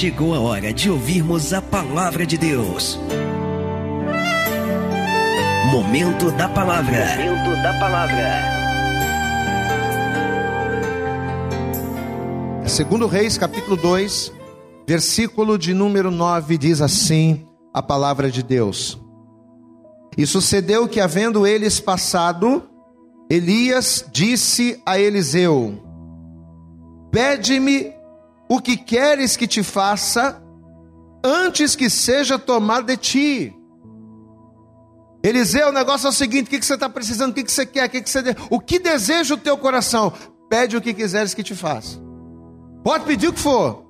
chegou a hora de ouvirmos a palavra de Deus. Momento da palavra. Momento da palavra. Segundo Reis, capítulo 2, versículo de número 9 diz assim: a palavra de Deus. E sucedeu que havendo eles passado, Elias disse a Eliseu: Pede-me o que queres que te faça, antes que seja tomado de ti. Eliseu, o negócio é o seguinte: o que, você está precisando? O que, você quer? O que, você, o que deseja o teu coração? Pede o que quiseres que te faça. Pode pedir o que for.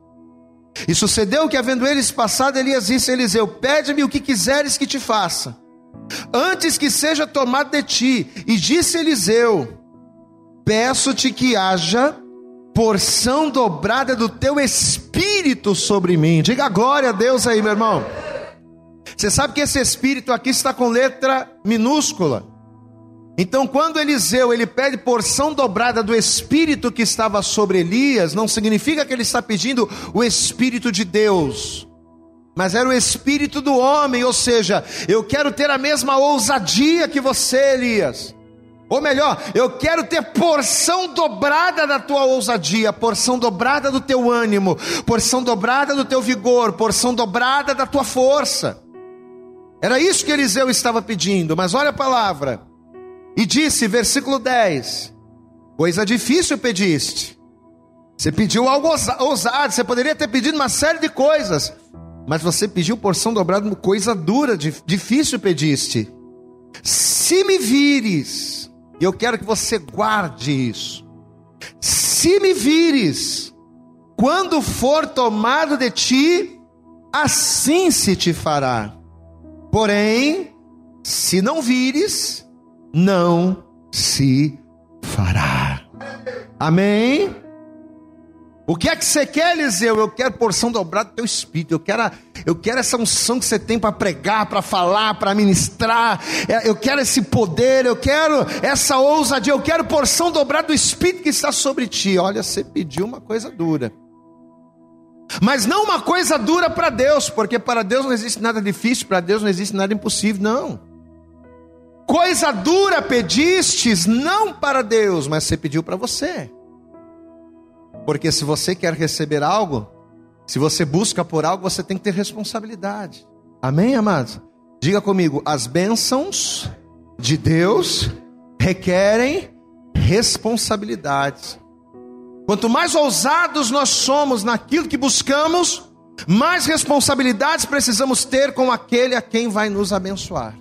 E sucedeu que, havendo eles passado, Elias disse a Eliseu: Pede-me o que quiseres que te faça, antes que seja tomado de ti. E disse Eliseu: Peço-te que haja porção dobrada do teu espírito sobre mim. Diga glória a Deus aí, meu irmão. Você sabe que esse espírito aqui está com letra minúscula. Então, quando Eliseu ele pede porção dobrada do espírito que estava sobre Elias, não significa que ele está pedindo o espírito de Deus, mas era o espírito do homem, ou seja, eu quero ter a mesma ousadia que você, Elias. Ou melhor, eu quero ter porção dobrada da tua ousadia, porção dobrada do teu ânimo, porção dobrada do teu vigor, porção dobrada da tua força. Era isso que Eliseu estava pedindo, mas olha a palavra. E disse, versículo 10: Coisa difícil pediste. Você pediu algo ousado, você poderia ter pedido uma série de coisas, mas você pediu porção dobrada, coisa dura, difícil pediste. Se me vires, eu quero que você guarde isso. Se me vires, quando for tomado de ti, assim se te fará. Porém, se não vires, não se fará. Amém? O que é que você quer, Eliseu? Eu quero porção dobrada do teu espírito. Eu quero, eu quero essa unção que você tem para pregar, para falar, para ministrar. É, eu quero esse poder, eu quero essa ousadia, eu quero porção dobrada do espírito que está sobre ti. Olha, você pediu uma coisa dura. Mas não uma coisa dura para Deus, porque para Deus não existe nada difícil, para Deus não existe nada impossível, não. Coisa dura pedistes, não para Deus, mas você pediu para você. Porque se você quer receber algo, se você busca por algo, você tem que ter responsabilidade. Amém, amados? Diga comigo: as bênçãos de Deus requerem responsabilidades. Quanto mais ousados nós somos naquilo que buscamos, mais responsabilidades precisamos ter com aquele a quem vai nos abençoar.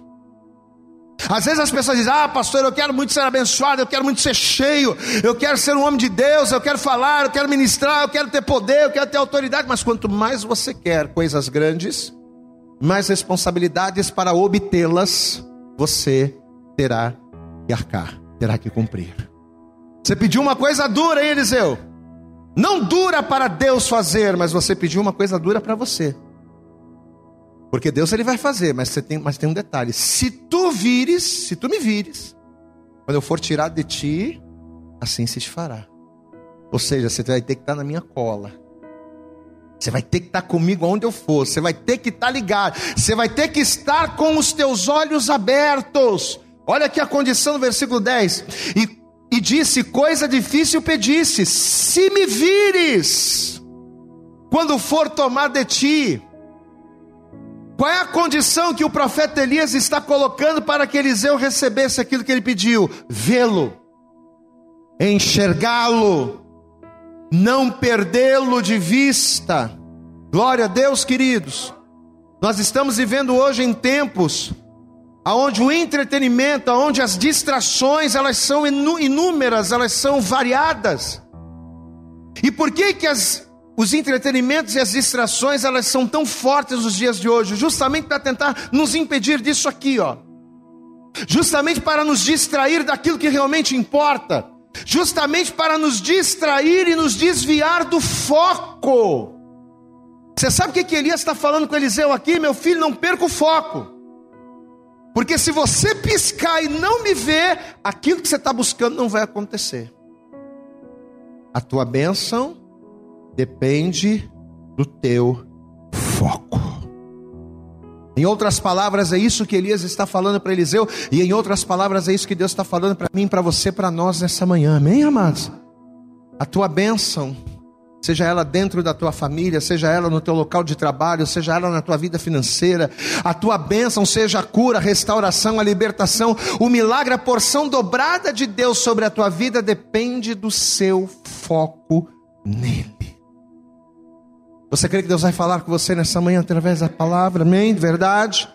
Às vezes as pessoas dizem: Ah, pastor, eu quero muito ser abençoado, eu quero muito ser cheio, eu quero ser um homem de Deus, eu quero falar, eu quero ministrar, eu quero ter poder, eu quero ter autoridade. Mas quanto mais você quer coisas grandes, mais responsabilidades para obtê-las você terá que arcar, terá que cumprir. Você pediu uma coisa dura, hein, Eliseu? Não dura para Deus fazer, mas você pediu uma coisa dura para você. Porque Deus ele vai fazer, mas, você tem, mas tem um detalhe: se tu vires, se tu me vires, quando eu for tirar de ti, assim se te fará. Ou seja, você vai ter que estar na minha cola. Você vai ter que estar comigo onde eu for. Você vai ter que estar ligado. Você vai ter que estar com os teus olhos abertos. Olha aqui a condição do versículo 10. E, e disse: Coisa difícil pedisse, se me vires, quando for tomar de ti, qual é a condição que o profeta Elias está colocando para que Eliseu recebesse aquilo que ele pediu? Vê-lo, enxergá-lo, não perdê-lo de vista. Glória a Deus, queridos. Nós estamos vivendo hoje em tempos aonde o entretenimento, aonde as distrações, elas são inúmeras, elas são variadas. E por que que as os entretenimentos e as distrações, elas são tão fortes nos dias de hoje, justamente para tentar nos impedir disso aqui, ó. Justamente para nos distrair daquilo que realmente importa. Justamente para nos distrair e nos desviar do foco. Você sabe o que, que Elias está falando com Eliseu aqui? Meu filho, não perca o foco. Porque se você piscar e não me ver, aquilo que você está buscando não vai acontecer. A tua bênção depende do teu foco. Em outras palavras, é isso que Elias está falando para Eliseu, e em outras palavras, é isso que Deus está falando para mim, para você, para nós nessa manhã, amém, amados? A tua bênção, seja ela dentro da tua família, seja ela no teu local de trabalho, seja ela na tua vida financeira, a tua bênção seja a cura, a restauração, a libertação, o milagre, a porção dobrada de Deus sobre a tua vida depende do seu foco nele. Você crê que Deus vai falar com você nessa manhã através da palavra? Amém? Verdade?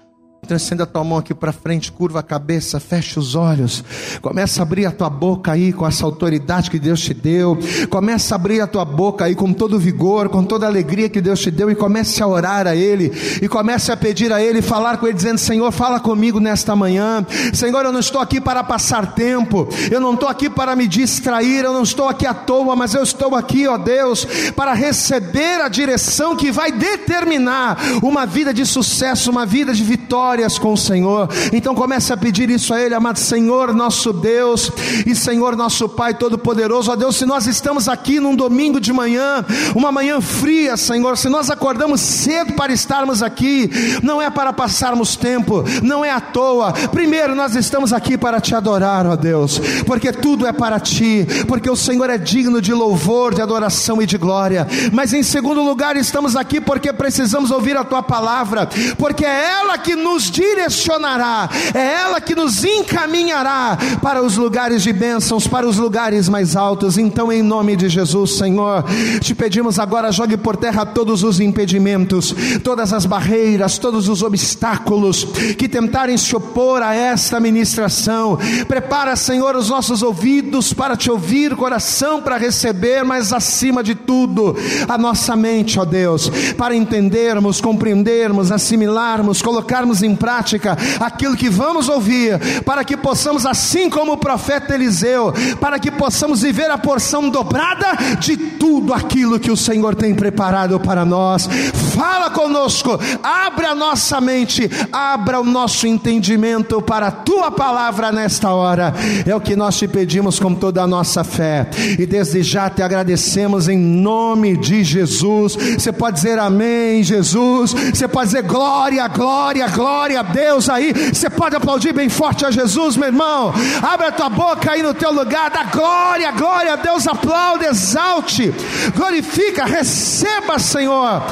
Então estenda a tua mão aqui para frente, curva a cabeça, fecha os olhos. Começa a abrir a tua boca aí com essa autoridade que Deus te deu. Começa a abrir a tua boca aí com todo vigor, com toda a alegria que Deus te deu e comece a orar a Ele. E comece a pedir a Ele, falar com Ele, dizendo: Senhor, fala comigo nesta manhã. Senhor, eu não estou aqui para passar tempo. Eu não estou aqui para me distrair. Eu não estou aqui à toa, mas eu estou aqui, ó Deus, para receber a direção que vai determinar uma vida de sucesso, uma vida de vitória vitórias com o Senhor. Então comece a pedir isso a Ele, amado Senhor, nosso Deus e Senhor, nosso Pai Todo-Poderoso. Ó Deus, se nós estamos aqui num domingo de manhã, uma manhã fria, Senhor, se nós acordamos cedo para estarmos aqui, não é para passarmos tempo, não é à toa. Primeiro, nós estamos aqui para te adorar, ó Deus, porque tudo é para ti, porque o Senhor é digno de louvor, de adoração e de glória. Mas em segundo lugar, estamos aqui porque precisamos ouvir a tua palavra, porque é ela que nos nos direcionará, é ela que nos encaminhará para os lugares de bênçãos, para os lugares mais altos. Então, em nome de Jesus, Senhor, te pedimos agora, jogue por terra todos os impedimentos, todas as barreiras, todos os obstáculos que tentarem se opor a esta ministração. Prepara, Senhor, os nossos ouvidos para te ouvir, coração para receber, mas acima de tudo, a nossa mente, ó Deus, para entendermos, compreendermos, assimilarmos, colocarmos em prática aquilo que vamos ouvir, para que possamos, assim como o profeta Eliseu, para que possamos viver a porção dobrada de tudo aquilo que o Senhor tem preparado para nós. Fala conosco, abre a nossa mente, abra o nosso entendimento para a tua palavra nesta hora. É o que nós te pedimos com toda a nossa fé, e desde já te agradecemos em nome de Jesus. Você pode dizer amém, Jesus. Você pode dizer glória, glória, glória Glória a Deus aí. Você pode aplaudir bem forte a Jesus, meu irmão. Abre a tua boca aí no teu lugar. Dá glória, glória a Deus. Aplaude, exalte, glorifica, receba, Senhor,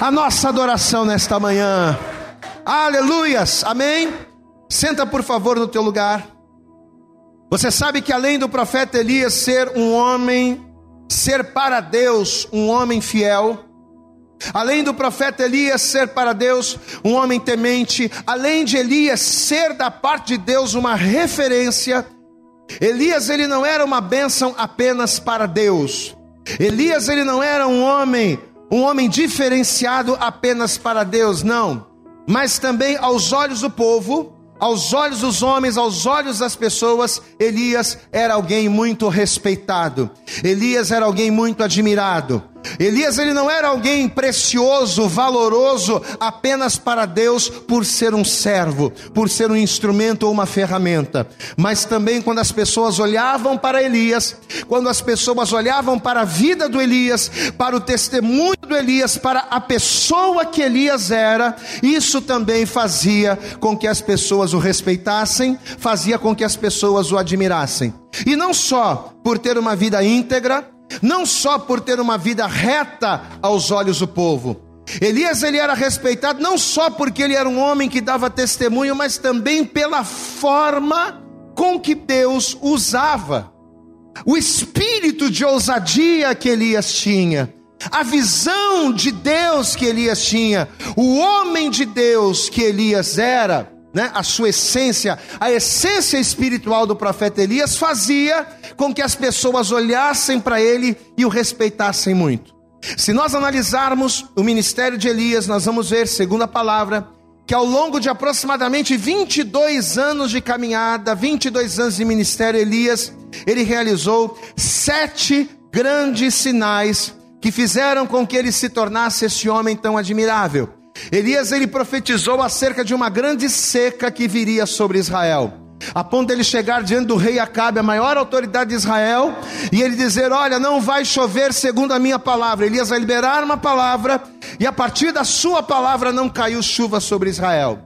a nossa adoração nesta manhã. Aleluias, amém. Senta por favor no teu lugar. Você sabe que além do profeta Elias ser um homem, ser para Deus um homem fiel, Além do profeta Elias ser para Deus um homem temente, além de Elias ser da parte de Deus uma referência, Elias ele não era uma bênção apenas para Deus. Elias ele não era um homem, um homem diferenciado apenas para Deus, não. Mas também aos olhos do povo, aos olhos dos homens, aos olhos das pessoas, Elias era alguém muito respeitado. Elias era alguém muito admirado. Elias ele não era alguém precioso, valoroso apenas para Deus por ser um servo, por ser um instrumento ou uma ferramenta, mas também quando as pessoas olhavam para Elias, quando as pessoas olhavam para a vida do Elias, para o testemunho do Elias, para a pessoa que Elias era, isso também fazia com que as pessoas o respeitassem, fazia com que as pessoas o admirassem. E não só por ter uma vida íntegra, não só por ter uma vida reta aos olhos do povo. Elias ele era respeitado não só porque ele era um homem que dava testemunho, mas também pela forma com que Deus usava. O espírito de ousadia que Elias tinha, a visão de Deus que Elias tinha, o homem de Deus que Elias era, né, a sua essência, a essência espiritual do profeta Elias fazia com que as pessoas olhassem para ele e o respeitassem muito. Se nós analisarmos o ministério de Elias, nós vamos ver, segundo a palavra, que ao longo de aproximadamente 22 anos de caminhada, 22 anos de ministério, Elias, ele realizou sete grandes sinais que fizeram com que ele se tornasse esse homem tão admirável. Elias ele profetizou acerca de uma grande seca que viria sobre Israel. A ponto dele chegar diante do rei Acabe, a maior autoridade de Israel, e ele dizer: Olha, não vai chover segundo a minha palavra. Elias vai liberar uma palavra, e a partir da sua palavra não caiu chuva sobre Israel.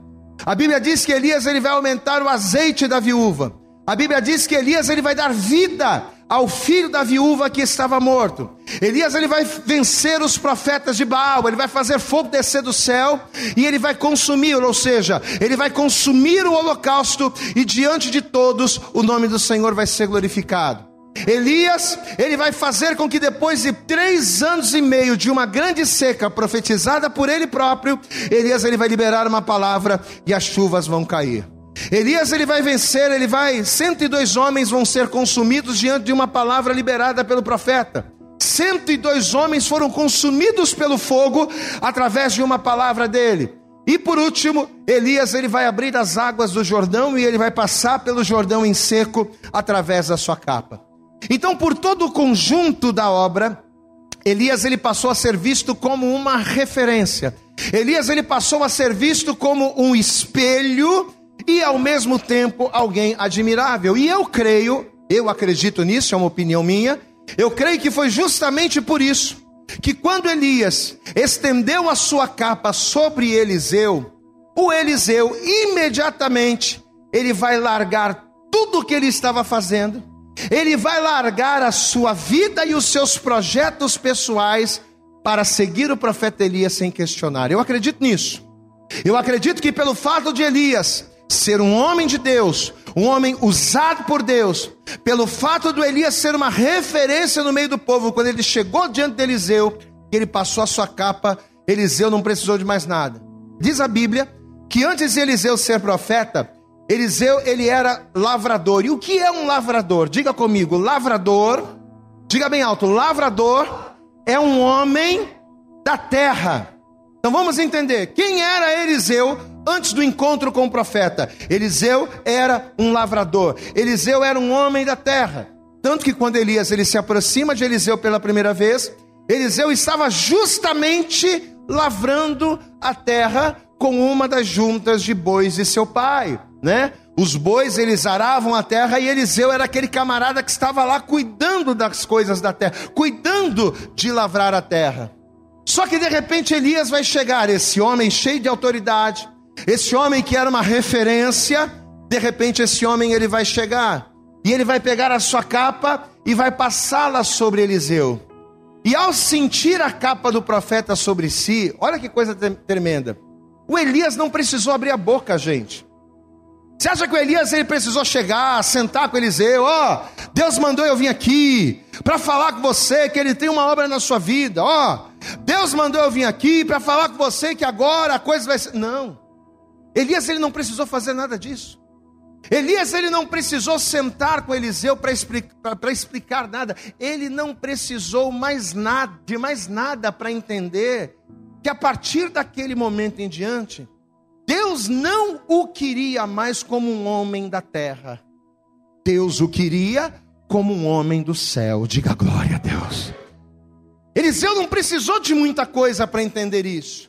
A Bíblia diz que Elias ele vai aumentar o azeite da viúva. A Bíblia diz que Elias ele vai dar vida ao filho da viúva que estava morto. Elias ele vai vencer os profetas de Baal, ele vai fazer fogo descer do céu e ele vai consumir, ou seja, ele vai consumir o holocausto e diante de todos o nome do Senhor vai ser glorificado. Elias, ele vai fazer com que depois de três anos e meio de uma grande seca profetizada por ele próprio, Elias ele vai liberar uma palavra e as chuvas vão cair. Elias ele vai vencer, ele vai, 102 homens vão ser consumidos diante de uma palavra liberada pelo profeta. 102 homens foram consumidos pelo fogo através de uma palavra dele. E por último, Elias ele vai abrir as águas do Jordão e ele vai passar pelo Jordão em seco através da sua capa. Então, por todo o conjunto da obra, Elias ele passou a ser visto como uma referência. Elias ele passou a ser visto como um espelho e ao mesmo tempo alguém admirável. E eu creio, eu acredito nisso, é uma opinião minha, eu creio que foi justamente por isso que quando Elias estendeu a sua capa sobre Eliseu, o Eliseu imediatamente ele vai largar tudo o que ele estava fazendo, ele vai largar a sua vida e os seus projetos pessoais para seguir o profeta Elias sem questionar. Eu acredito nisso. Eu acredito que pelo fato de Elias ser um homem de Deus, um homem usado por Deus, pelo fato do Elias ser uma referência no meio do povo, quando ele chegou diante de Eliseu, ele passou a sua capa, Eliseu não precisou de mais nada. Diz a Bíblia que antes de Eliseu ser profeta, Eliseu ele era lavrador. E o que é um lavrador? Diga comigo, lavrador. Diga bem alto, lavrador é um homem da terra. Então vamos entender, quem era Eliseu antes do encontro com o profeta. Eliseu era um lavrador, Eliseu era um homem da terra. Tanto que quando Elias ele se aproxima de Eliseu pela primeira vez, Eliseu estava justamente lavrando a terra com uma das juntas de bois de seu pai, né? Os bois eles aravam a terra e Eliseu era aquele camarada que estava lá cuidando das coisas da terra, cuidando de lavrar a terra. Só que de repente Elias vai chegar, esse homem cheio de autoridade, esse homem que era uma referência, de repente esse homem ele vai chegar e ele vai pegar a sua capa e vai passá-la sobre Eliseu. E ao sentir a capa do profeta sobre si, olha que coisa tremenda. O Elias não precisou abrir a boca, gente. Você acha que o Elias ele precisou chegar, sentar com Eliseu? Ó, oh, Deus mandou eu vir aqui para falar com você que ele tem uma obra na sua vida. Ó, oh, Deus mandou eu vir aqui para falar com você que agora a coisa vai ser. Não. Elias ele não precisou fazer nada disso. Elias ele não precisou sentar com Eliseu para explicar, explicar nada. Ele não precisou mais nada, de mais nada para entender que a partir daquele momento em diante, Deus não o queria mais como um homem da terra. Deus o queria como um homem do céu. Diga glória a Deus. Eliseu não precisou de muita coisa para entender isso.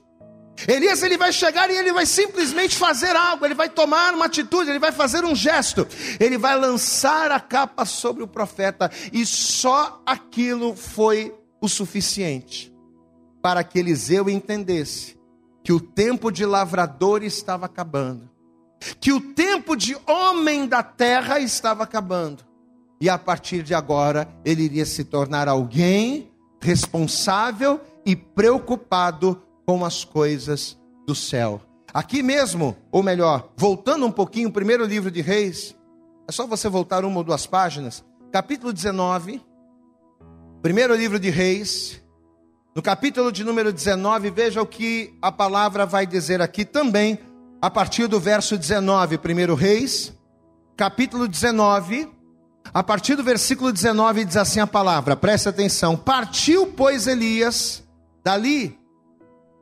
Elias ele vai chegar e ele vai simplesmente fazer algo, ele vai tomar uma atitude, ele vai fazer um gesto, ele vai lançar a capa sobre o profeta, e só aquilo foi o suficiente para que Eliseu entendesse que o tempo de lavrador estava acabando, que o tempo de homem da terra estava acabando, e a partir de agora ele iria se tornar alguém responsável e preocupado com as coisas do céu. Aqui mesmo, ou melhor, voltando um pouquinho, o primeiro livro de Reis, é só você voltar uma ou duas páginas, capítulo 19, primeiro livro de Reis, no capítulo de número 19, veja o que a palavra vai dizer aqui também, a partir do verso 19, primeiro Reis, capítulo 19, a partir do versículo 19 diz assim a palavra, preste atenção: Partiu, pois, Elias dali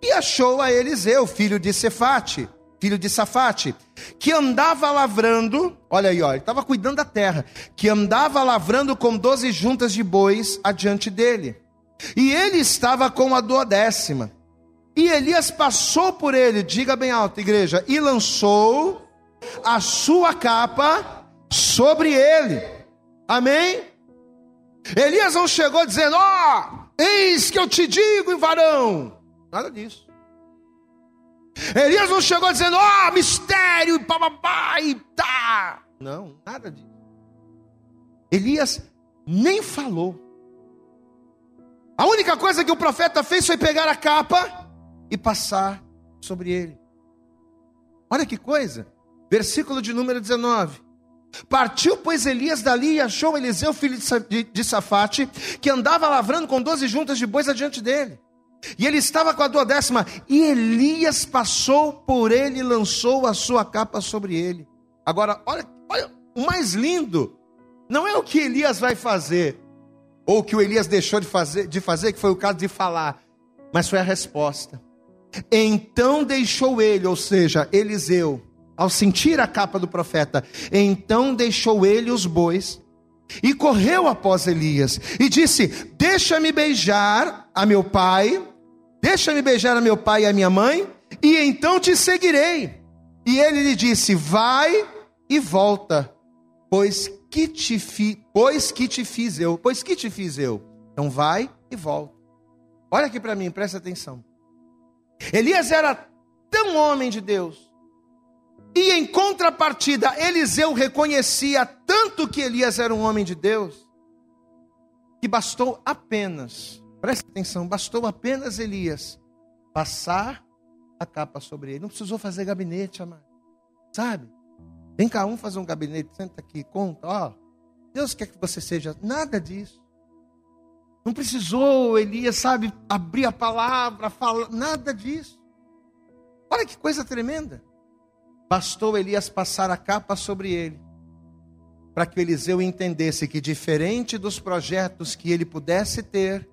e achou a Eliseu, filho de Cefate, filho de Safate, que andava lavrando, olha aí, ó, ele estava cuidando da terra, que andava lavrando com doze juntas de bois adiante dele. E ele estava com a duodécima. E Elias passou por ele, diga bem alto, igreja, e lançou a sua capa sobre ele. Amém? Elias não chegou dizendo: Ó, oh, eis que eu te digo, varão, Nada disso. Elias não chegou dizendo, ó, oh, mistério, bababá, e tá. Não, nada disso. Elias nem falou. A única coisa que o profeta fez foi pegar a capa e passar sobre ele. Olha que coisa. Versículo de número 19. Partiu, pois, Elias dali e achou Eliseu, filho de Safate, que andava lavrando com doze juntas de bois adiante dele. E ele estava com a duodécima, e Elias passou por ele e lançou a sua capa sobre ele. Agora, olha, olha, o mais lindo, não é o que Elias vai fazer, ou o que o Elias deixou de fazer, de fazer, que foi o caso de falar, mas foi a resposta. Então deixou ele, ou seja, Eliseu, ao sentir a capa do profeta, então deixou ele os bois e correu após Elias e disse: Deixa-me beijar a meu pai, deixa-me beijar a meu pai e a minha mãe, e então te seguirei. E ele lhe disse: Vai e volta, pois que te fi, pois que te fiz eu, pois que te fiz eu. Então vai e volta. Olha aqui para mim, presta atenção. Elias era tão homem de Deus e em contrapartida, Eliseu reconhecia tanto que Elias era um homem de Deus, que bastou apenas, presta atenção, bastou apenas Elias passar a capa sobre ele. Não precisou fazer gabinete, amado. Sabe? Vem cá, um fazer um gabinete, senta aqui, conta, ó. Deus quer que você seja nada disso. Não precisou Elias, sabe, abrir a palavra, falar, nada disso. Olha que coisa tremenda. Bastou Elias passar a capa sobre ele, para que Eliseu entendesse que, diferente dos projetos que ele pudesse ter,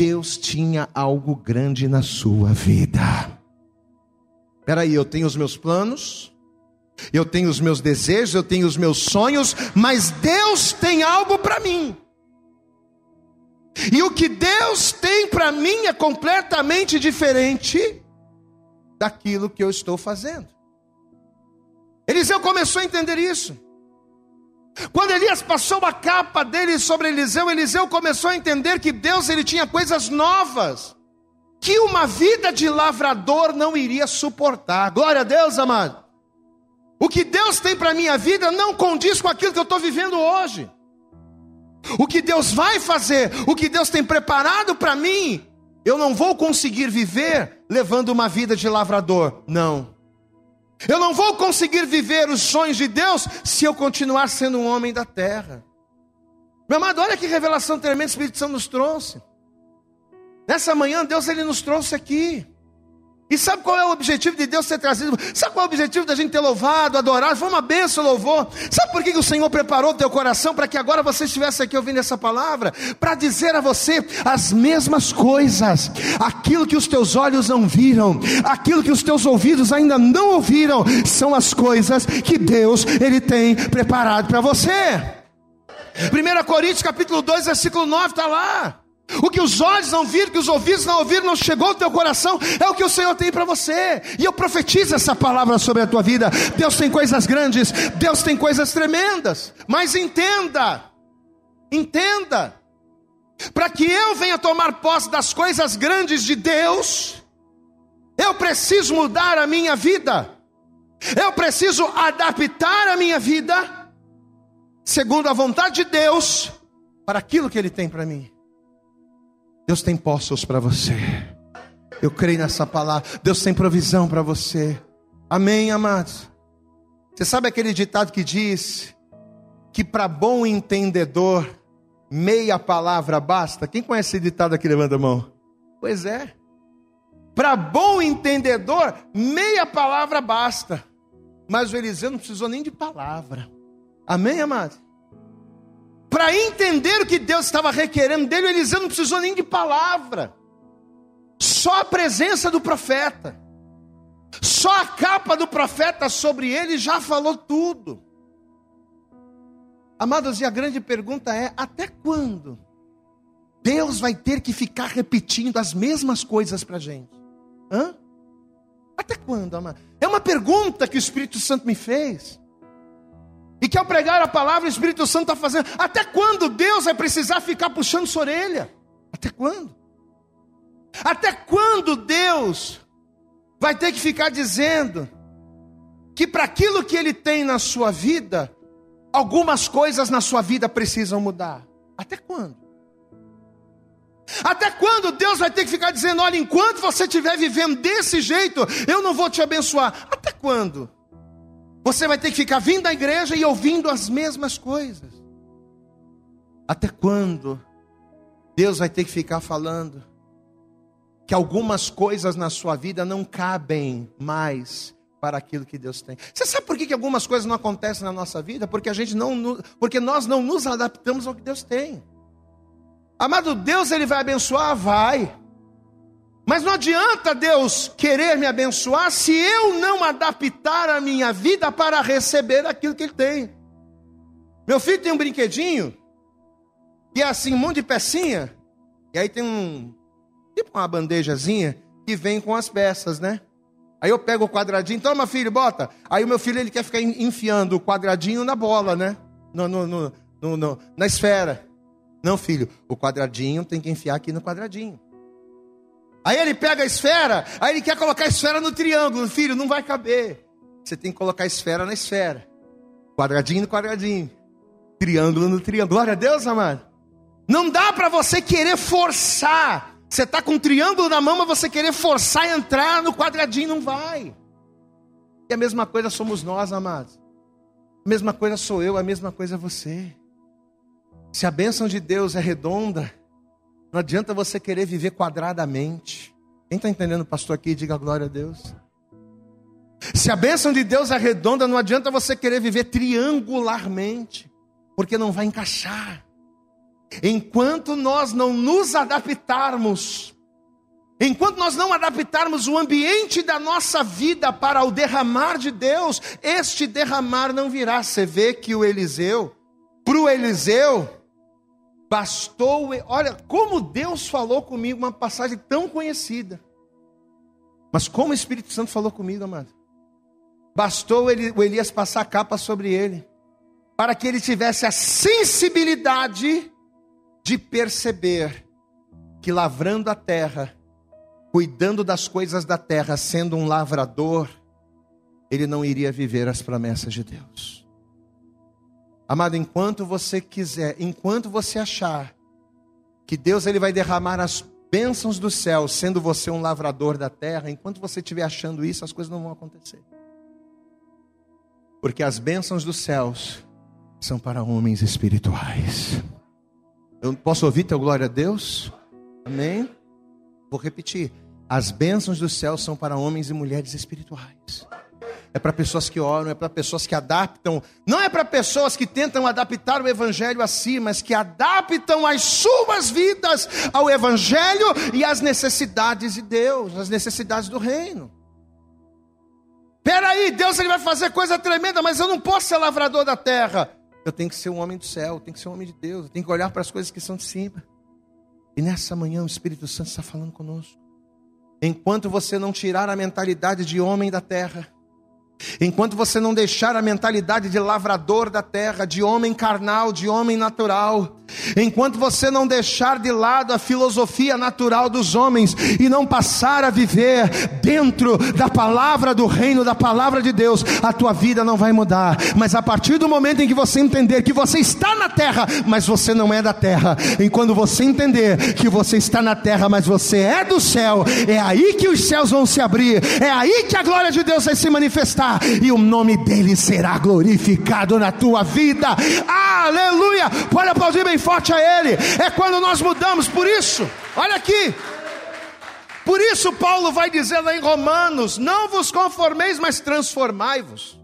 Deus tinha algo grande na sua vida. Espera aí, eu tenho os meus planos, eu tenho os meus desejos, eu tenho os meus sonhos, mas Deus tem algo para mim. E o que Deus tem para mim é completamente diferente daquilo que eu estou fazendo. Eliseu começou a entender isso. Quando Elias passou a capa dele sobre Eliseu, Eliseu começou a entender que Deus ele tinha coisas novas que uma vida de lavrador não iria suportar. Glória a Deus, amado. O que Deus tem para minha vida não condiz com aquilo que eu estou vivendo hoje. O que Deus vai fazer, o que Deus tem preparado para mim, eu não vou conseguir viver levando uma vida de lavrador. Não. Eu não vou conseguir viver os sonhos de Deus se eu continuar sendo um homem da terra. Meu amado, olha que revelação tremenda o Espírito Santo nos trouxe. Nessa manhã, Deus ele nos trouxe aqui. E sabe qual é o objetivo de Deus ser trazido? Sabe qual é o objetivo da gente ter louvado, adorado? Foi uma bênção, louvor. Sabe por que o Senhor preparou o teu coração para que agora você estivesse aqui ouvindo essa palavra? Para dizer a você as mesmas coisas, aquilo que os teus olhos não viram, aquilo que os teus ouvidos ainda não ouviram, são as coisas que Deus ele tem preparado para você. 1 Coríntios capítulo 2, versículo 9 está lá. O que os olhos não viram, que os ouvidos não ouviram, não chegou ao teu coração, é o que o Senhor tem para você. E eu profetizo essa palavra sobre a tua vida. Deus tem coisas grandes, Deus tem coisas tremendas. Mas entenda, entenda, para que eu venha tomar posse das coisas grandes de Deus, eu preciso mudar a minha vida. Eu preciso adaptar a minha vida segundo a vontade de Deus para aquilo que ele tem para mim. Deus tem poços para você. Eu creio nessa palavra. Deus tem provisão para você. Amém, amados. Você sabe aquele ditado que diz que para bom entendedor meia palavra basta? Quem conhece esse ditado aqui? Levanta a mão. Pois é. Para bom entendedor, meia palavra basta. Mas o Eliseu não precisou nem de palavra. Amém, amados? Para entender o que Deus estava requerendo dele, Eliseu não precisou nem de palavra. Só a presença do profeta. Só a capa do profeta sobre ele já falou tudo. Amados, e a grande pergunta é: até quando Deus vai ter que ficar repetindo as mesmas coisas para a gente? Hã? Até quando, amado? É uma pergunta que o Espírito Santo me fez. E que ao pregar a palavra, o Espírito Santo está fazendo. Até quando Deus vai precisar ficar puxando sua orelha? Até quando? Até quando Deus vai ter que ficar dizendo que para aquilo que Ele tem na sua vida, algumas coisas na sua vida precisam mudar? Até quando? Até quando Deus vai ter que ficar dizendo: olha, enquanto você estiver vivendo desse jeito, eu não vou te abençoar? Até quando? Você vai ter que ficar vindo à igreja e ouvindo as mesmas coisas. Até quando Deus vai ter que ficar falando que algumas coisas na sua vida não cabem mais para aquilo que Deus tem. Você sabe por que, algumas coisas não acontecem na nossa vida? Porque a gente não, porque nós não nos adaptamos ao que Deus tem. Amado Deus, ele vai abençoar, vai. Mas não adianta Deus querer me abençoar se eu não adaptar a minha vida para receber aquilo que Ele tem. Meu filho tem um brinquedinho, que é assim, um monte de pecinha, e aí tem um, tipo uma bandejazinha, que vem com as peças, né? Aí eu pego o quadradinho, toma filho, bota. Aí o meu filho ele quer ficar enfiando o quadradinho na bola, né? No, no, no, no, na esfera. Não, filho, o quadradinho tem que enfiar aqui no quadradinho. Aí ele pega a esfera, aí ele quer colocar a esfera no triângulo. Filho, não vai caber. Você tem que colocar a esfera na esfera. Quadradinho no quadradinho. Triângulo no triângulo. Glória a Deus, amado. Não dá para você querer forçar. Você está com um triângulo na mão, mas você querer forçar e entrar no quadradinho, não vai. E a mesma coisa somos nós, amados. A mesma coisa sou eu, a mesma coisa é você. Se a bênção de Deus é redonda, não adianta você querer viver quadradamente. Quem está entendendo, pastor, aqui, diga glória a Deus. Se a bênção de Deus é redonda, não adianta você querer viver triangularmente, porque não vai encaixar. Enquanto nós não nos adaptarmos, enquanto nós não adaptarmos o ambiente da nossa vida para o derramar de Deus, este derramar não virá. Você vê que o Eliseu, para o Eliseu, Bastou, olha como Deus falou comigo, uma passagem tão conhecida. Mas como o Espírito Santo falou comigo, amado. Bastou o Elias passar a capa sobre ele, para que ele tivesse a sensibilidade de perceber que lavrando a terra, cuidando das coisas da terra, sendo um lavrador, ele não iria viver as promessas de Deus. Amado, enquanto você quiser, enquanto você achar que Deus ele vai derramar as bênçãos do céu, sendo você um lavrador da terra, enquanto você estiver achando isso, as coisas não vão acontecer. Porque as bênçãos dos céus são para homens espirituais. Eu posso ouvir teu glória a Deus? Amém? Vou repetir. As bênçãos dos céus são para homens e mulheres espirituais é para pessoas que oram, é para pessoas que adaptam, não é para pessoas que tentam adaptar o evangelho a si, mas que adaptam as suas vidas ao evangelho e às necessidades de Deus, às necessidades do reino. Peraí, Deus ele vai fazer coisa tremenda, mas eu não posso ser lavrador da terra. Eu tenho que ser um homem do céu, eu tenho que ser um homem de Deus, eu tenho que olhar para as coisas que são de cima. E nessa manhã o Espírito Santo está falando conosco. Enquanto você não tirar a mentalidade de homem da terra, Enquanto você não deixar a mentalidade de lavrador da terra, de homem carnal, de homem natural, enquanto você não deixar de lado a filosofia natural dos homens e não passar a viver dentro da palavra do reino, da palavra de Deus, a tua vida não vai mudar. Mas a partir do momento em que você entender que você está na terra, mas você não é da terra, e quando você entender que você está na terra, mas você é do céu, é aí que os céus vão se abrir, é aí que a glória de Deus vai se manifestar e o nome dele será glorificado na tua vida. Aleluia! Pode aplaudir bem forte a ele. É quando nós mudamos, por isso, olha aqui. Por isso Paulo vai dizer lá em Romanos: não vos conformeis, mas transformai-vos.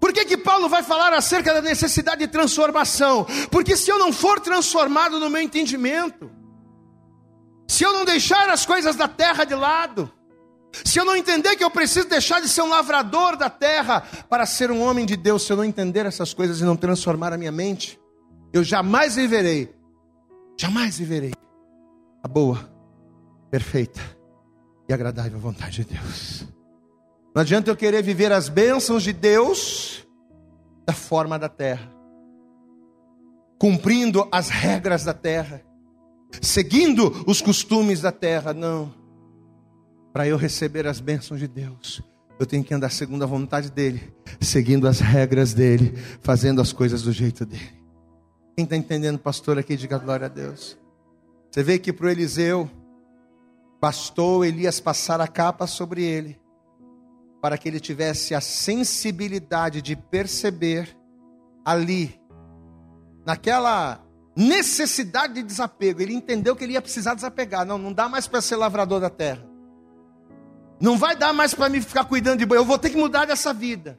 Por que, que Paulo vai falar acerca da necessidade de transformação? Porque se eu não for transformado no meu entendimento, se eu não deixar as coisas da terra de lado, se eu não entender que eu preciso deixar de ser um lavrador da terra para ser um homem de Deus, se eu não entender essas coisas e não transformar a minha mente, eu jamais viverei, jamais viverei a boa, perfeita e agradável vontade de Deus. Não adianta eu querer viver as bênçãos de Deus da forma da terra, cumprindo as regras da terra, seguindo os costumes da terra. Não. Para eu receber as bênçãos de Deus, eu tenho que andar segundo a vontade dEle, seguindo as regras dEle, fazendo as coisas do jeito dEle. Quem está entendendo, pastor, aqui, diga glória a Deus. Você vê que para o Eliseu, bastou Elias passar a capa sobre ele, para que ele tivesse a sensibilidade de perceber ali, naquela necessidade de desapego. Ele entendeu que ele ia precisar desapegar. Não, não dá mais para ser lavrador da terra. Não vai dar mais para mim ficar cuidando de boi. Eu vou ter que mudar dessa vida.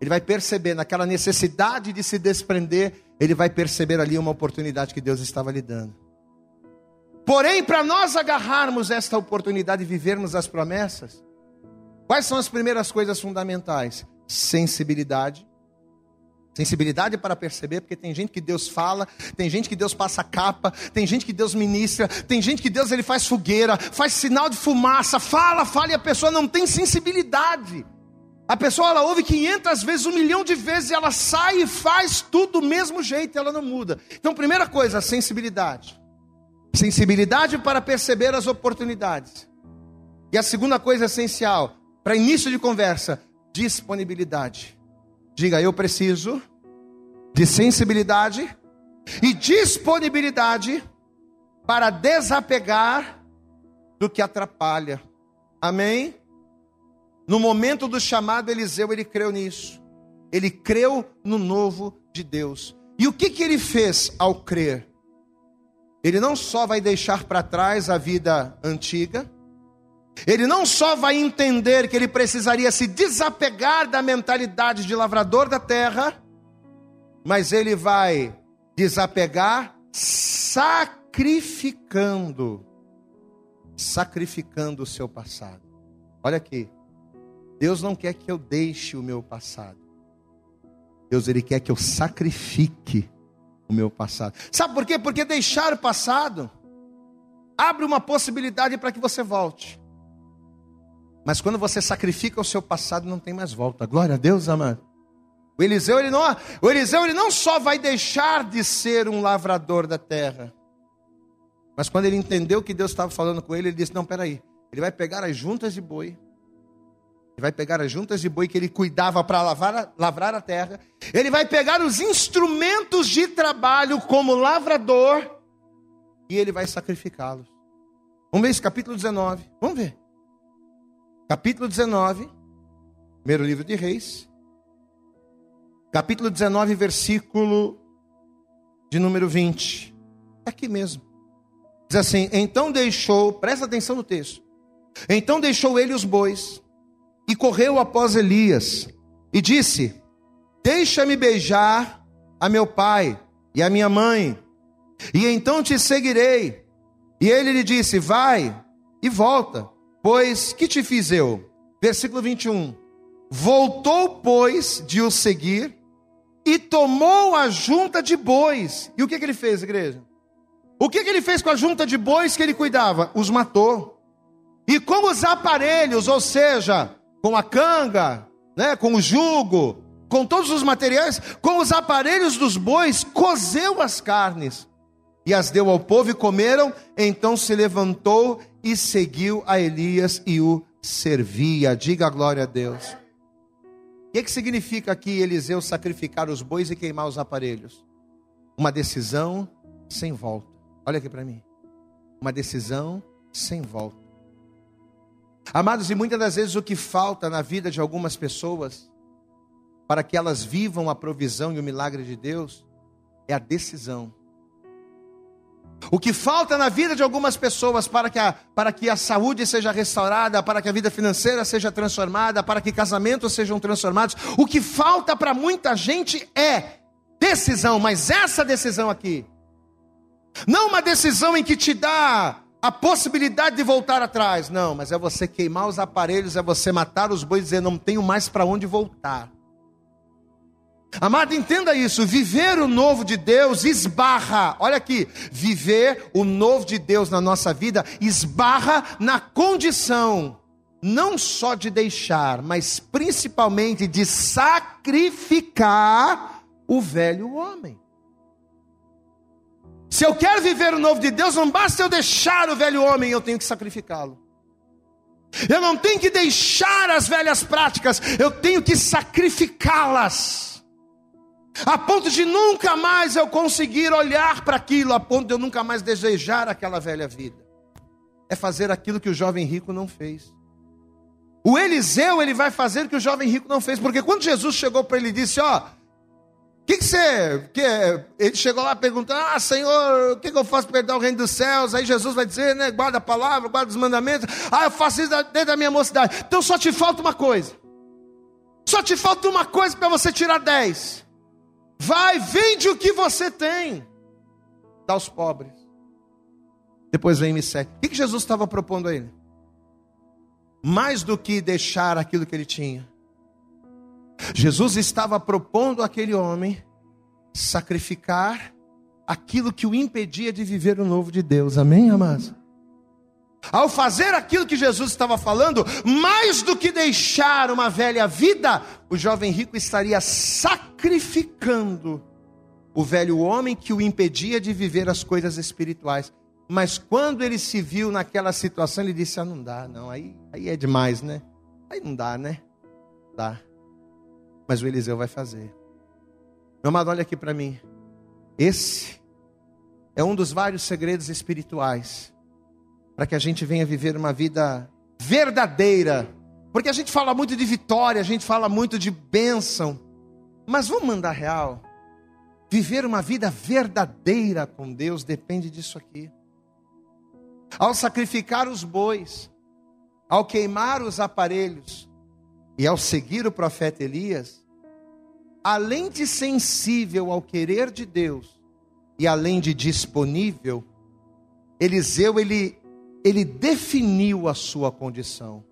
Ele vai perceber naquela necessidade de se desprender, ele vai perceber ali uma oportunidade que Deus estava lhe dando. Porém, para nós agarrarmos esta oportunidade e vivermos as promessas, quais são as primeiras coisas fundamentais? Sensibilidade. Sensibilidade para perceber, porque tem gente que Deus fala, tem gente que Deus passa capa, tem gente que Deus ministra, tem gente que Deus ele faz fogueira, faz sinal de fumaça, fala, fala e a pessoa não tem sensibilidade. A pessoa ela ouve 500 vezes, um milhão de vezes, e ela sai e faz tudo do mesmo jeito, ela não muda. Então, primeira coisa, sensibilidade sensibilidade para perceber as oportunidades. E a segunda coisa essencial, para início de conversa, disponibilidade. Diga, eu preciso de sensibilidade e disponibilidade para desapegar do que atrapalha. Amém? No momento do chamado, Eliseu, ele creu nisso. Ele creu no novo de Deus. E o que, que ele fez ao crer? Ele não só vai deixar para trás a vida antiga, ele não só vai entender que ele precisaria se desapegar da mentalidade de lavrador da terra, mas ele vai desapegar sacrificando sacrificando o seu passado. Olha aqui. Deus não quer que eu deixe o meu passado. Deus ele quer que eu sacrifique o meu passado. Sabe por quê? Porque deixar o passado abre uma possibilidade para que você volte. Mas quando você sacrifica o seu passado, não tem mais volta. Glória a Deus, amado. O Eliseu, ele não, o Eliseu, ele não só vai deixar de ser um lavrador da terra, mas quando ele entendeu que Deus estava falando com ele, ele disse: Não, peraí, ele vai pegar as juntas de boi, ele vai pegar as juntas de boi que ele cuidava para lavrar a terra. Ele vai pegar os instrumentos de trabalho como lavrador e ele vai sacrificá-los. Vamos ver esse capítulo 19. Vamos ver. Capítulo 19, primeiro livro de Reis. Capítulo 19, versículo de número 20. É aqui mesmo. Diz assim: Então deixou, presta atenção no texto. Então deixou ele os bois e correu após Elias e disse: Deixa-me beijar a meu pai e a minha mãe, e então te seguirei. E ele lhe disse: Vai e volta, pois que te fiz eu? Versículo 21. Voltou, pois, de o seguir e tomou a junta de bois. E o que, que ele fez, igreja? O que, que ele fez com a junta de bois que ele cuidava? Os matou. E com os aparelhos, ou seja, com a canga, né, com o jugo, com todos os materiais, com os aparelhos dos bois, cozeu as carnes e as deu ao povo e comeram. Então se levantou e seguiu a Elias e o servia. Diga glória a Deus. O que, que significa aqui Eliseu sacrificar os bois e queimar os aparelhos? Uma decisão sem volta. Olha aqui para mim. Uma decisão sem volta. Amados, e muitas das vezes o que falta na vida de algumas pessoas, para que elas vivam a provisão e o milagre de Deus, é a decisão. O que falta na vida de algumas pessoas para que, a, para que a saúde seja restaurada, para que a vida financeira seja transformada, para que casamentos sejam transformados, o que falta para muita gente é decisão, mas essa decisão aqui, não uma decisão em que te dá a possibilidade de voltar atrás. Não, mas é você queimar os aparelhos, é você matar os bois e dizer: não tenho mais para onde voltar. Amado, entenda isso: viver o novo de Deus esbarra, olha aqui, viver o novo de Deus na nossa vida esbarra na condição, não só de deixar, mas principalmente de sacrificar o velho homem. Se eu quero viver o novo de Deus, não basta eu deixar o velho homem, eu tenho que sacrificá-lo. Eu não tenho que deixar as velhas práticas, eu tenho que sacrificá-las. A ponto de nunca mais eu conseguir olhar para aquilo, a ponto de eu nunca mais desejar aquela velha vida. É fazer aquilo que o jovem rico não fez. O Eliseu, ele vai fazer o que o jovem rico não fez, porque quando Jesus chegou para ele e disse: Ó, o que, que você. Que, ele chegou lá perguntando: Ah, Senhor, o que, que eu faço para perder o reino dos céus? Aí Jesus vai dizer, né? Guarda a palavra, guarda os mandamentos. Ah, eu faço isso desde a minha mocidade. Então só te falta uma coisa. Só te falta uma coisa para você tirar dez. Vai, vende o que você tem. Dá aos pobres. Depois vem e me segue. O que, Jesus estava propondo a ele? Mais do que deixar aquilo que ele tinha Jesus estava propondo àquele homem sacrificar aquilo que o impedia de viver o novo de Deus. Amém, amados? Ao fazer aquilo que Jesus estava falando, mais do que deixar uma velha vida, o jovem rico estaria sacrificando o velho homem que o impedia de viver as coisas espirituais. Mas quando ele se viu naquela situação, ele disse: Ah, não dá, não, aí, aí é demais, né? Aí não dá, né? Dá mas o Eliseu vai fazer. Meu amado, olha aqui para mim. Esse é um dos vários segredos espirituais para que a gente venha viver uma vida verdadeira. Porque a gente fala muito de vitória, a gente fala muito de bênção, mas vamos mandar real. Viver uma vida verdadeira com Deus depende disso aqui. Ao sacrificar os bois, ao queimar os aparelhos, e ao seguir o profeta Elias, além de sensível ao querer de Deus e além de disponível, Eliseu ele ele definiu a sua condição.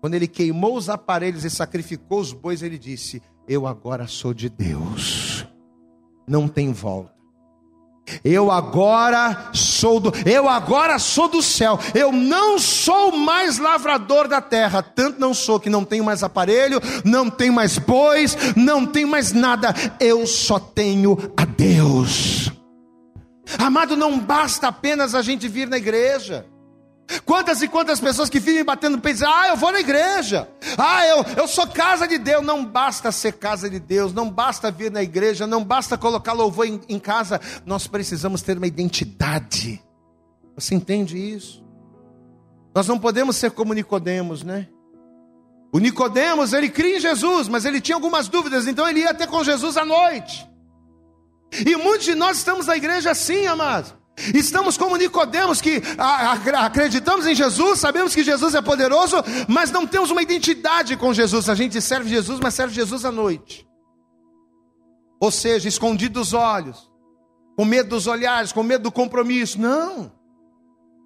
Quando ele queimou os aparelhos e sacrificou os bois, ele disse: Eu agora sou de Deus, não tem volta. Eu agora sou do, eu agora sou do céu. Eu não sou mais lavrador da terra, tanto não sou que não tenho mais aparelho, não tenho mais bois, não tenho mais nada. Eu só tenho a Deus. Amado, não basta apenas a gente vir na igreja. Quantas e quantas pessoas que vivem batendo peito dizem, ah, eu vou na igreja, ah, eu, eu sou casa de Deus. Não basta ser casa de Deus, não basta vir na igreja, não basta colocar louvor em, em casa, nós precisamos ter uma identidade. Você entende isso? Nós não podemos ser como Nicodemos, né? O Nicodemos, ele cria em Jesus, mas ele tinha algumas dúvidas, então ele ia até com Jesus à noite. E muitos de nós estamos na igreja assim, amados. Estamos como Nicodemos que acreditamos em Jesus, sabemos que Jesus é poderoso, mas não temos uma identidade com Jesus. A gente serve Jesus, mas serve Jesus à noite. Ou seja, escondido dos olhos, com medo dos olhares, com medo do compromisso. Não.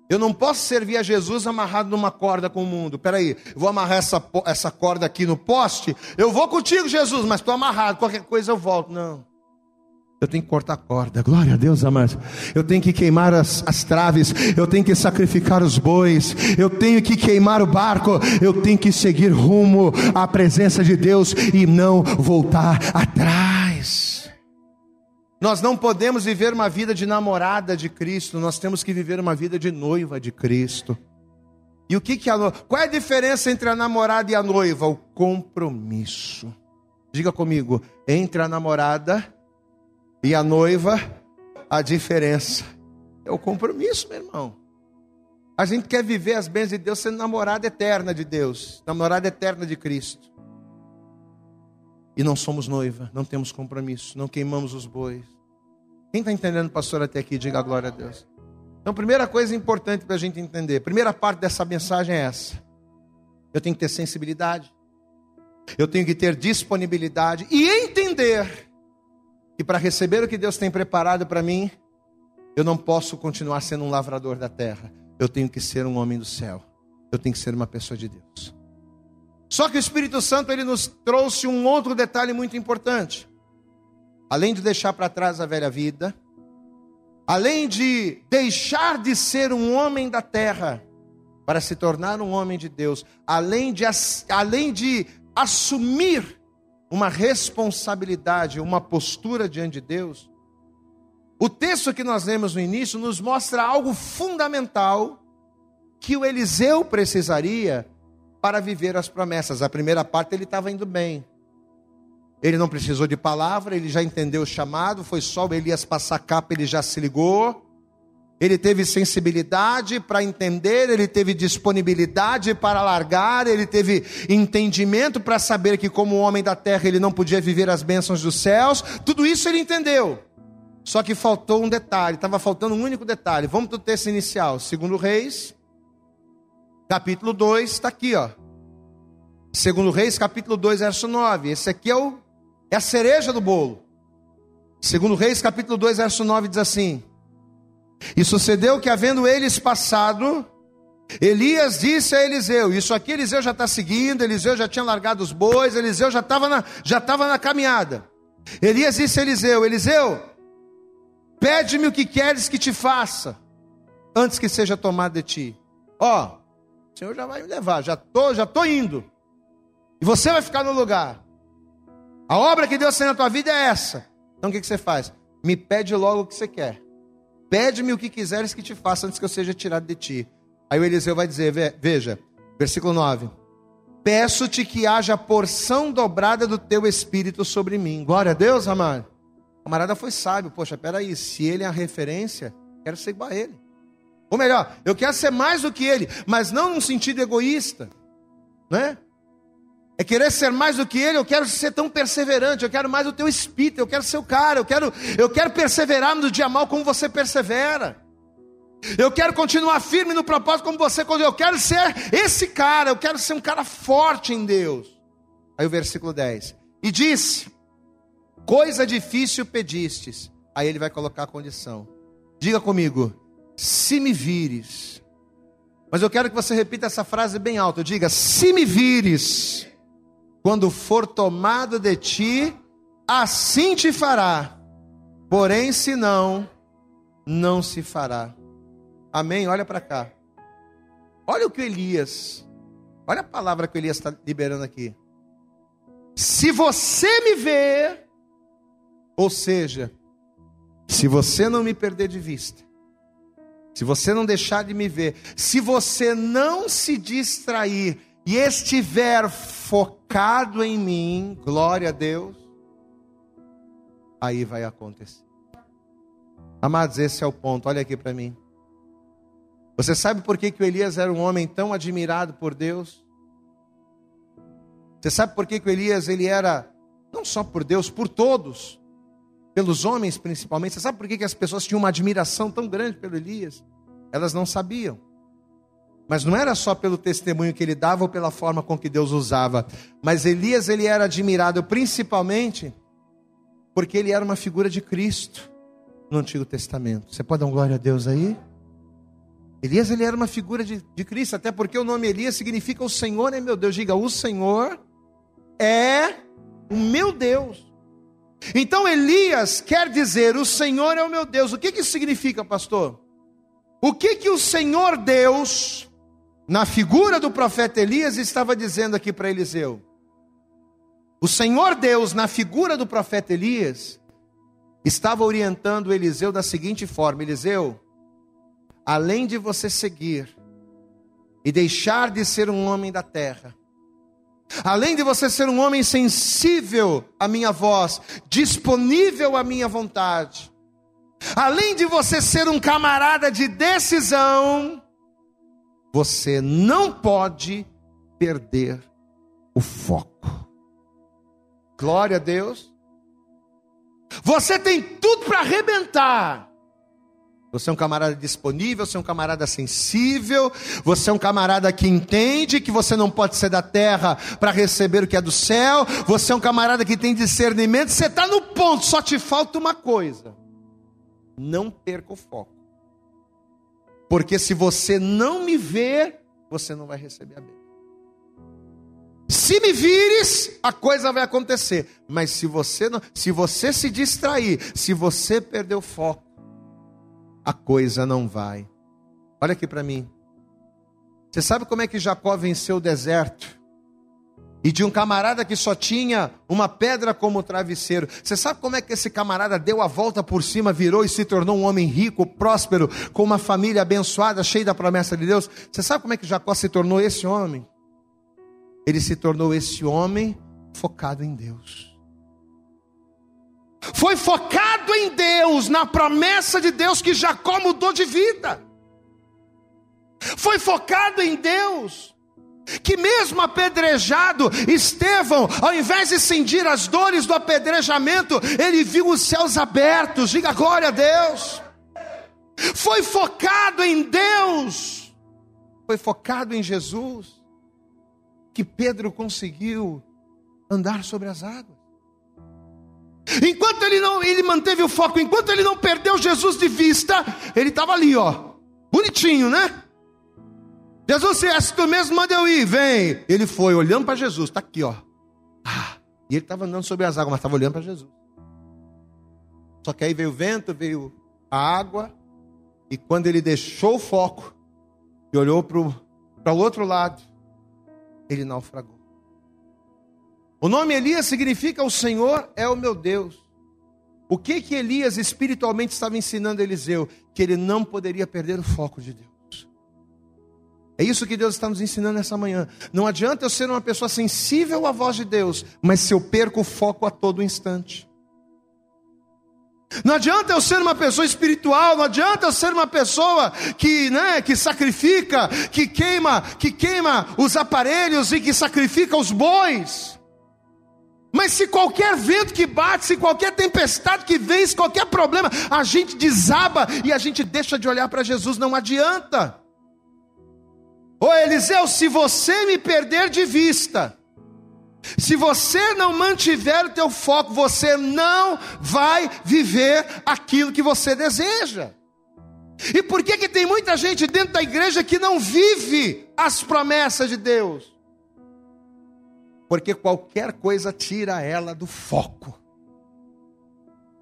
Eu não posso servir a Jesus amarrado numa corda com o mundo. Peraí, vou amarrar essa, essa corda aqui no poste. Eu vou contigo, Jesus, mas estou amarrado. Qualquer coisa eu volto. Não. Eu tenho que cortar a corda, glória a Deus, amados. Eu tenho que queimar as, as traves, eu tenho que sacrificar os bois, eu tenho que queimar o barco, eu tenho que seguir rumo à presença de Deus e não voltar atrás. Nós não podemos viver uma vida de namorada de Cristo, nós temos que viver uma vida de noiva de Cristo. E o que que a Qual é a diferença entre a namorada e a noiva? O compromisso. Diga comigo, entre a namorada e a noiva, a diferença é o compromisso, meu irmão. A gente quer viver as bênçãos de Deus sendo namorada eterna de Deus, namorada eterna de Cristo. E não somos noiva, não temos compromisso, não queimamos os bois. Quem está entendendo, pastor, até aqui, diga a glória a Deus. Então, primeira coisa importante para a gente entender, primeira parte dessa mensagem é essa. Eu tenho que ter sensibilidade, eu tenho que ter disponibilidade e entender que para receber o que Deus tem preparado para mim, eu não posso continuar sendo um lavrador da terra. Eu tenho que ser um homem do céu. Eu tenho que ser uma pessoa de Deus. Só que o Espírito Santo ele nos trouxe um outro detalhe muito importante. Além de deixar para trás a velha vida, além de deixar de ser um homem da terra para se tornar um homem de Deus, além de, além de assumir uma responsabilidade, uma postura diante de Deus, O texto que nós lemos no início nos mostra algo fundamental que o Eliseu precisaria para viver as promessas. A primeira parte ele estava indo bem. Ele não precisou de palavra, ele já entendeu o chamado, foi só o Elias passar capa, ele já se ligou. Ele teve sensibilidade para entender, ele teve disponibilidade para largar, ele teve entendimento para saber que, como homem da terra, ele não podia viver as bênçãos dos céus. Tudo isso ele entendeu. Só que faltou um detalhe, estava faltando um único detalhe. Vamos para o texto inicial, segundo Reis, capítulo 2, está aqui, ó. Segundo Reis, capítulo 2, verso 9. Esse aqui é, o, é a cereja do bolo. Segundo Reis, capítulo 2, verso 9 diz assim: e sucedeu que, havendo eles passado, Elias disse a Eliseu: Isso aqui Eliseu já está seguindo, Eliseu já tinha largado os bois, Eliseu já estava na, já na caminhada. Elias disse a Eliseu: Eliseu, pede-me o que queres que te faça, antes que seja tomado de ti. Ó, o Senhor já vai me levar, já tô, já tô indo. E você vai ficar no lugar. A obra que Deus tem na tua vida é essa. Então o que, que você faz? Me pede logo o que você quer. Pede-me o que quiseres que te faça antes que eu seja tirado de ti. Aí o Eliseu vai dizer: Veja, versículo 9: Peço-te que haja porção dobrada do teu espírito sobre mim. Glória a Deus, amado. O camarada foi sábio. Poxa, peraí, se ele é a referência, quero ser igual a ele. Ou melhor, eu quero ser mais do que ele, mas não num sentido egoísta, né? É querer ser mais do que ele, eu quero ser tão perseverante, eu quero mais o teu espírito, eu quero ser o cara, eu quero, eu quero perseverar no dia mal como você persevera. Eu quero continuar firme no propósito como você, eu quero ser esse cara, eu quero ser um cara forte em Deus. Aí o versículo 10. E disse: Coisa difícil pedistes. Aí ele vai colocar a condição. Diga comigo: se me vires. Mas eu quero que você repita essa frase bem alta. Diga: se me vires quando for tomado de ti, assim te fará. Porém, se não, não se fará. Amém? Olha para cá. Olha o que Elias, olha a palavra que Elias está liberando aqui. Se você me ver, ou seja, se você não me perder de vista, se você não deixar de me ver, se você não se distrair e estiver focado em mim, glória a Deus, aí vai acontecer. Amados, esse é o ponto, olha aqui para mim. Você sabe por que, que o Elias era um homem tão admirado por Deus? Você sabe por que, que o Elias ele era, não só por Deus, por todos, pelos homens principalmente. Você sabe por que, que as pessoas tinham uma admiração tão grande pelo Elias? Elas não sabiam. Mas não era só pelo testemunho que ele dava ou pela forma com que Deus usava. Mas Elias ele era admirado principalmente porque ele era uma figura de Cristo no Antigo Testamento. Você pode dar glória a Deus aí? Elias ele era uma figura de, de Cristo, até porque o nome Elias significa o Senhor é meu Deus. Diga, o Senhor é o meu Deus. Então Elias quer dizer, o Senhor é o meu Deus. O que, que isso significa, pastor? O que que o Senhor Deus na figura do profeta Elias, estava dizendo aqui para Eliseu: o Senhor Deus, na figura do profeta Elias, estava orientando Eliseu da seguinte forma: Eliseu, além de você seguir e deixar de ser um homem da terra, além de você ser um homem sensível à minha voz, disponível à minha vontade, além de você ser um camarada de decisão, você não pode perder o foco. Glória a Deus. Você tem tudo para arrebentar. Você é um camarada disponível, você é um camarada sensível, você é um camarada que entende que você não pode ser da terra para receber o que é do céu, você é um camarada que tem discernimento, você está no ponto, só te falta uma coisa: não perca o foco. Porque se você não me ver, você não vai receber a bênção. Se me vires, a coisa vai acontecer. Mas se você não, se você se distrair, se você perder o foco, a coisa não vai. Olha aqui para mim. Você sabe como é que Jacó venceu o deserto? E de um camarada que só tinha uma pedra como travesseiro. Você sabe como é que esse camarada deu a volta por cima, virou e se tornou um homem rico, próspero, com uma família abençoada, cheia da promessa de Deus? Você sabe como é que Jacó se tornou esse homem? Ele se tornou esse homem focado em Deus. Foi focado em Deus, na promessa de Deus que Jacó mudou de vida. Foi focado em Deus que mesmo apedrejado, Estevão, ao invés de sentir as dores do apedrejamento, ele viu os céus abertos, diga glória a Deus. Foi focado em Deus, foi focado em Jesus, que Pedro conseguiu andar sobre as águas. Enquanto ele não, ele manteve o foco, enquanto ele não perdeu Jesus de vista, ele estava ali, ó, bonitinho, né? Jesus, se tu mesmo manda eu ir, vem. Ele foi olhando para Jesus, está aqui, ó. Ah, e ele estava andando sobre as águas, mas estava olhando para Jesus. Só que aí veio o vento, veio a água, e quando ele deixou o foco e olhou para o outro lado, ele naufragou. O nome Elias significa o Senhor é o meu Deus. O que que Elias espiritualmente estava ensinando a Eliseu? Que ele não poderia perder o foco de Deus. É isso que Deus está nos ensinando nessa manhã. Não adianta eu ser uma pessoa sensível à voz de Deus, mas se eu perco o foco a todo instante. Não adianta eu ser uma pessoa espiritual, não adianta eu ser uma pessoa que, né, que sacrifica, que queima, que queima os aparelhos e que sacrifica os bois. Mas se qualquer vento que bate, se qualquer tempestade que vem, se qualquer problema, a gente desaba e a gente deixa de olhar para Jesus, não adianta. Ô Eliseu, se você me perder de vista, se você não mantiver o teu foco, você não vai viver aquilo que você deseja. E por que que tem muita gente dentro da igreja que não vive as promessas de Deus? Porque qualquer coisa tira ela do foco.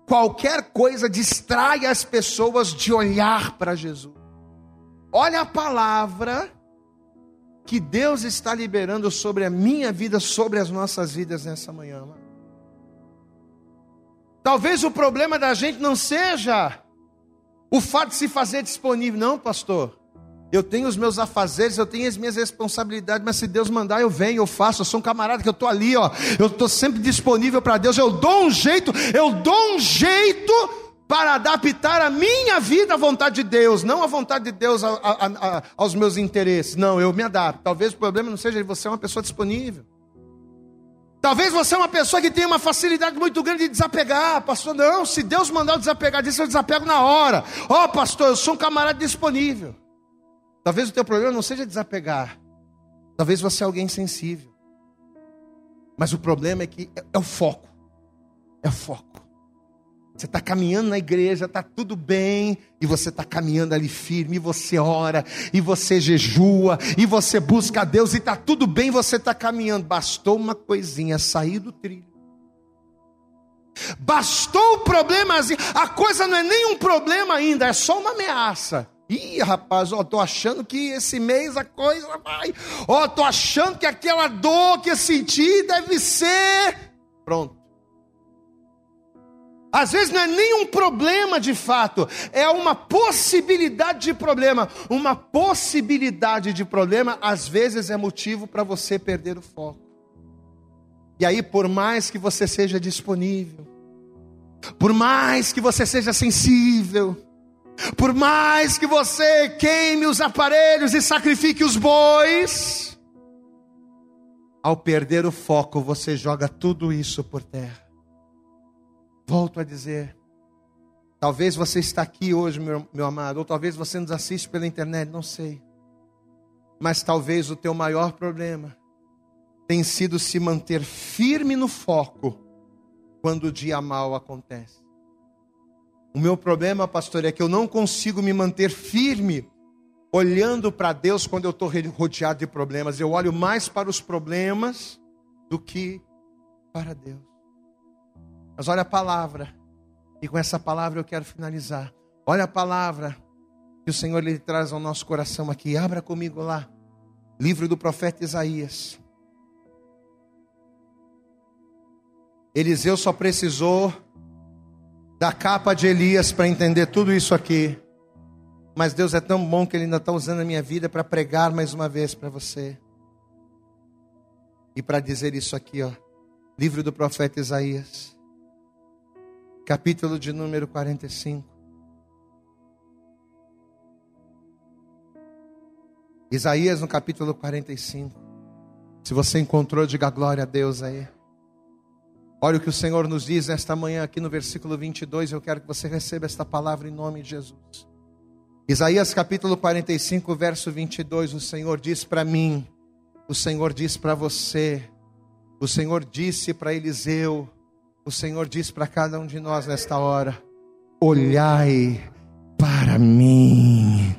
Qualquer coisa distrai as pessoas de olhar para Jesus. Olha a palavra que Deus está liberando sobre a minha vida, sobre as nossas vidas nessa manhã. Talvez o problema da gente não seja o fato de se fazer disponível, não, pastor. Eu tenho os meus afazeres, eu tenho as minhas responsabilidades, mas se Deus mandar, eu venho, eu faço. Eu sou um camarada que eu estou ali, ó. Eu estou sempre disponível para Deus. Eu dou um jeito, eu dou um jeito para adaptar a minha vida à vontade de Deus, não à vontade de Deus a, a, a, aos meus interesses. Não, eu me adapto. Talvez o problema não seja você é uma pessoa disponível. Talvez você é uma pessoa que tem uma facilidade muito grande de desapegar. Pastor, não, se Deus mandar eu desapegar disso, eu desapego na hora. Ó, oh, pastor, eu sou um camarada disponível. Talvez o teu problema não seja desapegar. Talvez você é alguém sensível. Mas o problema é que é, é o foco. É o foco. Você está caminhando na igreja, está tudo bem, e você está caminhando ali firme, e você ora, e você jejua, e você busca a Deus, e está tudo bem, você está caminhando. Bastou uma coisinha, sair do trilho. Bastou o problema, a coisa não é nem um problema ainda, é só uma ameaça. Ih, rapaz, ó, tô achando que esse mês a coisa vai. Ó, tô achando que aquela dor que eu senti deve ser. Pronto. Às vezes não é nem um problema de fato, é uma possibilidade de problema. Uma possibilidade de problema, às vezes, é motivo para você perder o foco. E aí, por mais que você seja disponível, por mais que você seja sensível, por mais que você queime os aparelhos e sacrifique os bois, ao perder o foco, você joga tudo isso por terra. Volto a dizer, talvez você está aqui hoje, meu, meu amado, ou talvez você nos assiste pela internet, não sei. Mas talvez o teu maior problema tem sido se manter firme no foco quando o dia mal acontece. O meu problema, pastor, é que eu não consigo me manter firme olhando para Deus quando eu estou rodeado de problemas. Eu olho mais para os problemas do que para Deus. Mas olha a palavra, e com essa palavra eu quero finalizar. Olha a palavra que o Senhor lhe traz ao nosso coração aqui. Abra comigo lá, livro do profeta Isaías. Eliseu só precisou da capa de Elias para entender tudo isso aqui. Mas Deus é tão bom que Ele ainda está usando a minha vida para pregar mais uma vez para você. E para dizer isso aqui, ó. Livro do profeta Isaías, capítulo de número 45. Isaías no capítulo 45. Se você encontrou, diga glória a Deus aí. Olha o que o Senhor nos diz nesta manhã aqui no versículo 22. Eu quero que você receba esta palavra em nome de Jesus. Isaías capítulo 45, verso 22, o Senhor diz para mim, o Senhor diz para você, o Senhor disse para Eliseu, o Senhor diz para cada um de nós nesta hora: olhai para mim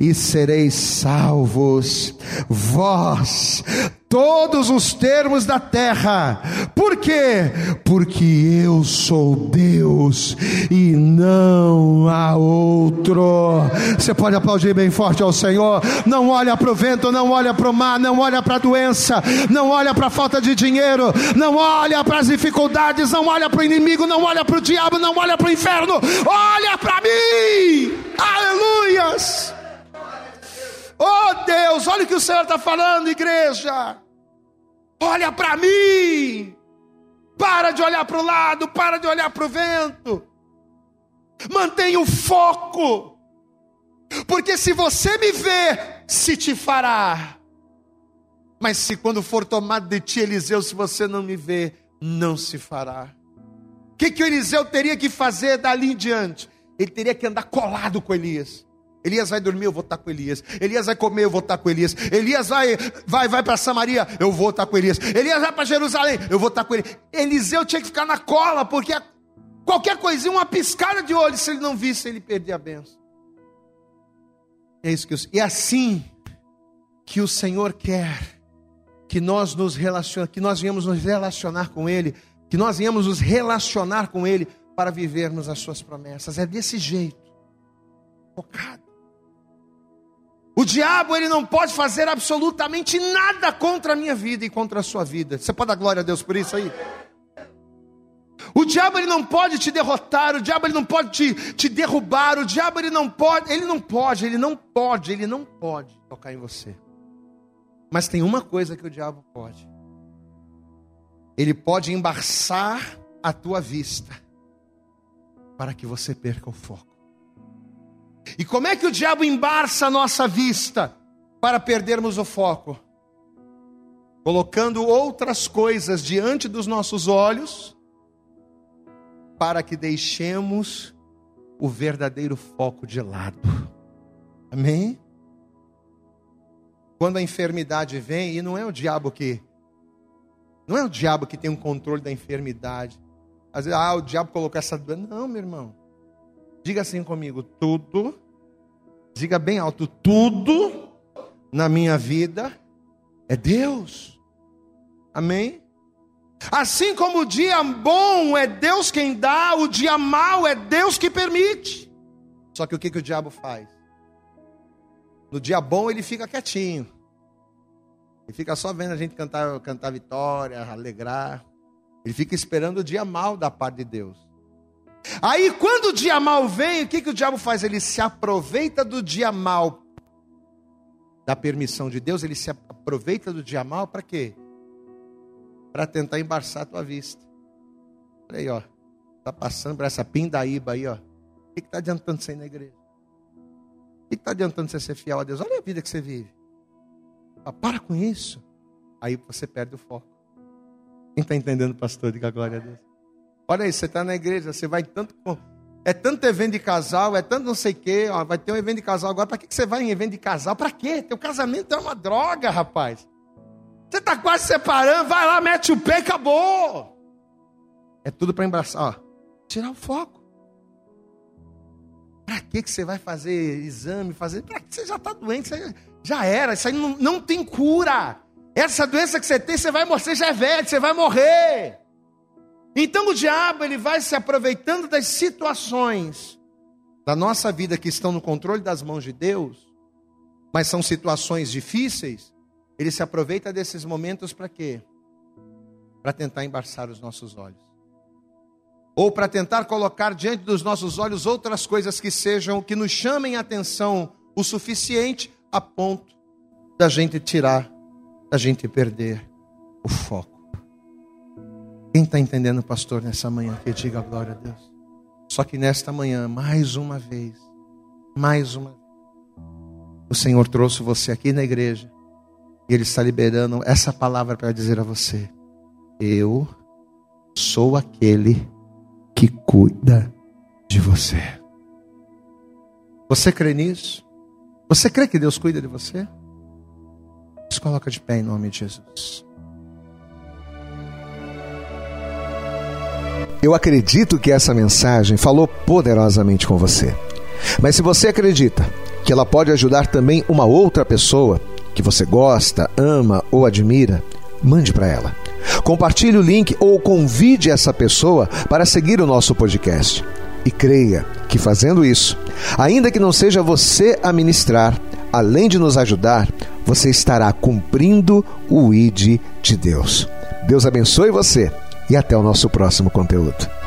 e sereis salvos, vós, todos os termos da terra. Por quê? Porque eu sou Deus e não há outro. Você pode aplaudir bem forte ao Senhor. Não olha para o vento, não olha para o mar, não olha para a doença, não olha para a falta de dinheiro, não olha para as dificuldades, não olha para o inimigo, não olha para o diabo, não olha para o inferno. Olha para mim. Aleluias. Oh Deus, olha o que o Senhor está falando, igreja. Olha para mim. Para de olhar para o lado, para de olhar para o vento. Mantenha o foco. Porque se você me vê, se te fará. Mas se quando for tomado de ti, Eliseu, se você não me vê, não se fará. O que, que o Eliseu teria que fazer dali em diante? Ele teria que andar colado com Elias. Elias vai dormir, eu vou estar com Elias. Elias vai comer, eu vou estar com Elias. Elias vai vai vai para Samaria, eu vou estar com Elias. Elias vai para Jerusalém, eu vou estar com ele. Eliseu tinha que ficar na cola, porque qualquer coisinha, uma piscada de olho, se ele não visse, ele perdia a benção. É isso que eu, e é assim que o Senhor quer que nós nos relacione, que nós venhamos nos relacionar com ele, que nós venhamos nos relacionar com ele para vivermos as suas promessas. É desse jeito. Focado. O diabo ele não pode fazer absolutamente nada contra a minha vida e contra a sua vida. Você pode dar glória a Deus por isso aí? O diabo ele não pode te derrotar, o diabo ele não pode te, te derrubar, o diabo ele não pode, ele não pode, ele não pode, ele não pode tocar em você. Mas tem uma coisa que o diabo pode. Ele pode embaçar a tua vista para que você perca o foco. E como é que o diabo embarça a nossa vista para perdermos o foco? Colocando outras coisas diante dos nossos olhos, para que deixemos o verdadeiro foco de lado. Amém? Quando a enfermidade vem, e não é o diabo que não é o diabo que tem um controle da enfermidade. Às vezes, ah, o diabo colocou essa doença. Não, meu irmão. Diga assim comigo: tudo, diga bem alto, tudo na minha vida é Deus. Amém? Assim como o dia bom é Deus quem dá, o dia mau é Deus que permite. Só que o que, que o diabo faz? No dia bom ele fica quietinho. Ele fica só vendo a gente cantar, cantar vitória, alegrar. Ele fica esperando o dia mal da parte de Deus. Aí, quando o dia mal vem, o que, que o diabo faz? Ele se aproveita do dia mal, da permissão de Deus, ele se aproveita do dia mal para quê? Para tentar embaçar a tua vista. Olha aí, ó. Tá passando por essa pindaíba aí, ó. O que está adiantando você ir na igreja? O que está adiantando você ser fiel a Deus? Olha a vida que você vive. Ah, para com isso. Aí você perde o foco. Quem está entendendo, pastor? Diga glória a Deus. Olha aí, você está na igreja, você vai tanto. É tanto evento de casal, é tanto não sei o quê. Ó, vai ter um evento de casal agora. Para que você vai em evento de casal? Para quê? Teu casamento é uma droga, rapaz. Você está quase separando, vai lá, mete o pé e acabou. É tudo para embraçar, ó. Tirar o foco. Para que, que você vai fazer exame? Fazer. Para que você já está doente? Você já era. Isso aí não, não tem cura. Essa doença que você tem, você vai morrer, já é velho, você vai morrer. Então o diabo ele vai se aproveitando das situações da nossa vida que estão no controle das mãos de Deus, mas são situações difíceis. Ele se aproveita desses momentos para quê? Para tentar embaçar os nossos olhos. ou para tentar colocar diante dos nossos olhos outras coisas que sejam, que nos chamem a atenção o suficiente a ponto da gente tirar, da gente perder o foco. Quem está entendendo, pastor, nessa manhã, que diga glória a Deus. Só que nesta manhã, mais uma vez, mais uma vez, o Senhor trouxe você aqui na igreja e Ele está liberando essa palavra para dizer a você: Eu sou aquele que cuida de você. Você crê nisso? Você crê que Deus cuida de você? Se coloca de pé em nome de Jesus. Eu acredito que essa mensagem falou poderosamente com você. Mas se você acredita que ela pode ajudar também uma outra pessoa que você gosta, ama ou admira, mande para ela. Compartilhe o link ou convide essa pessoa para seguir o nosso podcast. E creia que fazendo isso, ainda que não seja você a ministrar, além de nos ajudar, você estará cumprindo o ID de Deus. Deus abençoe você e até o nosso próximo conteúdo.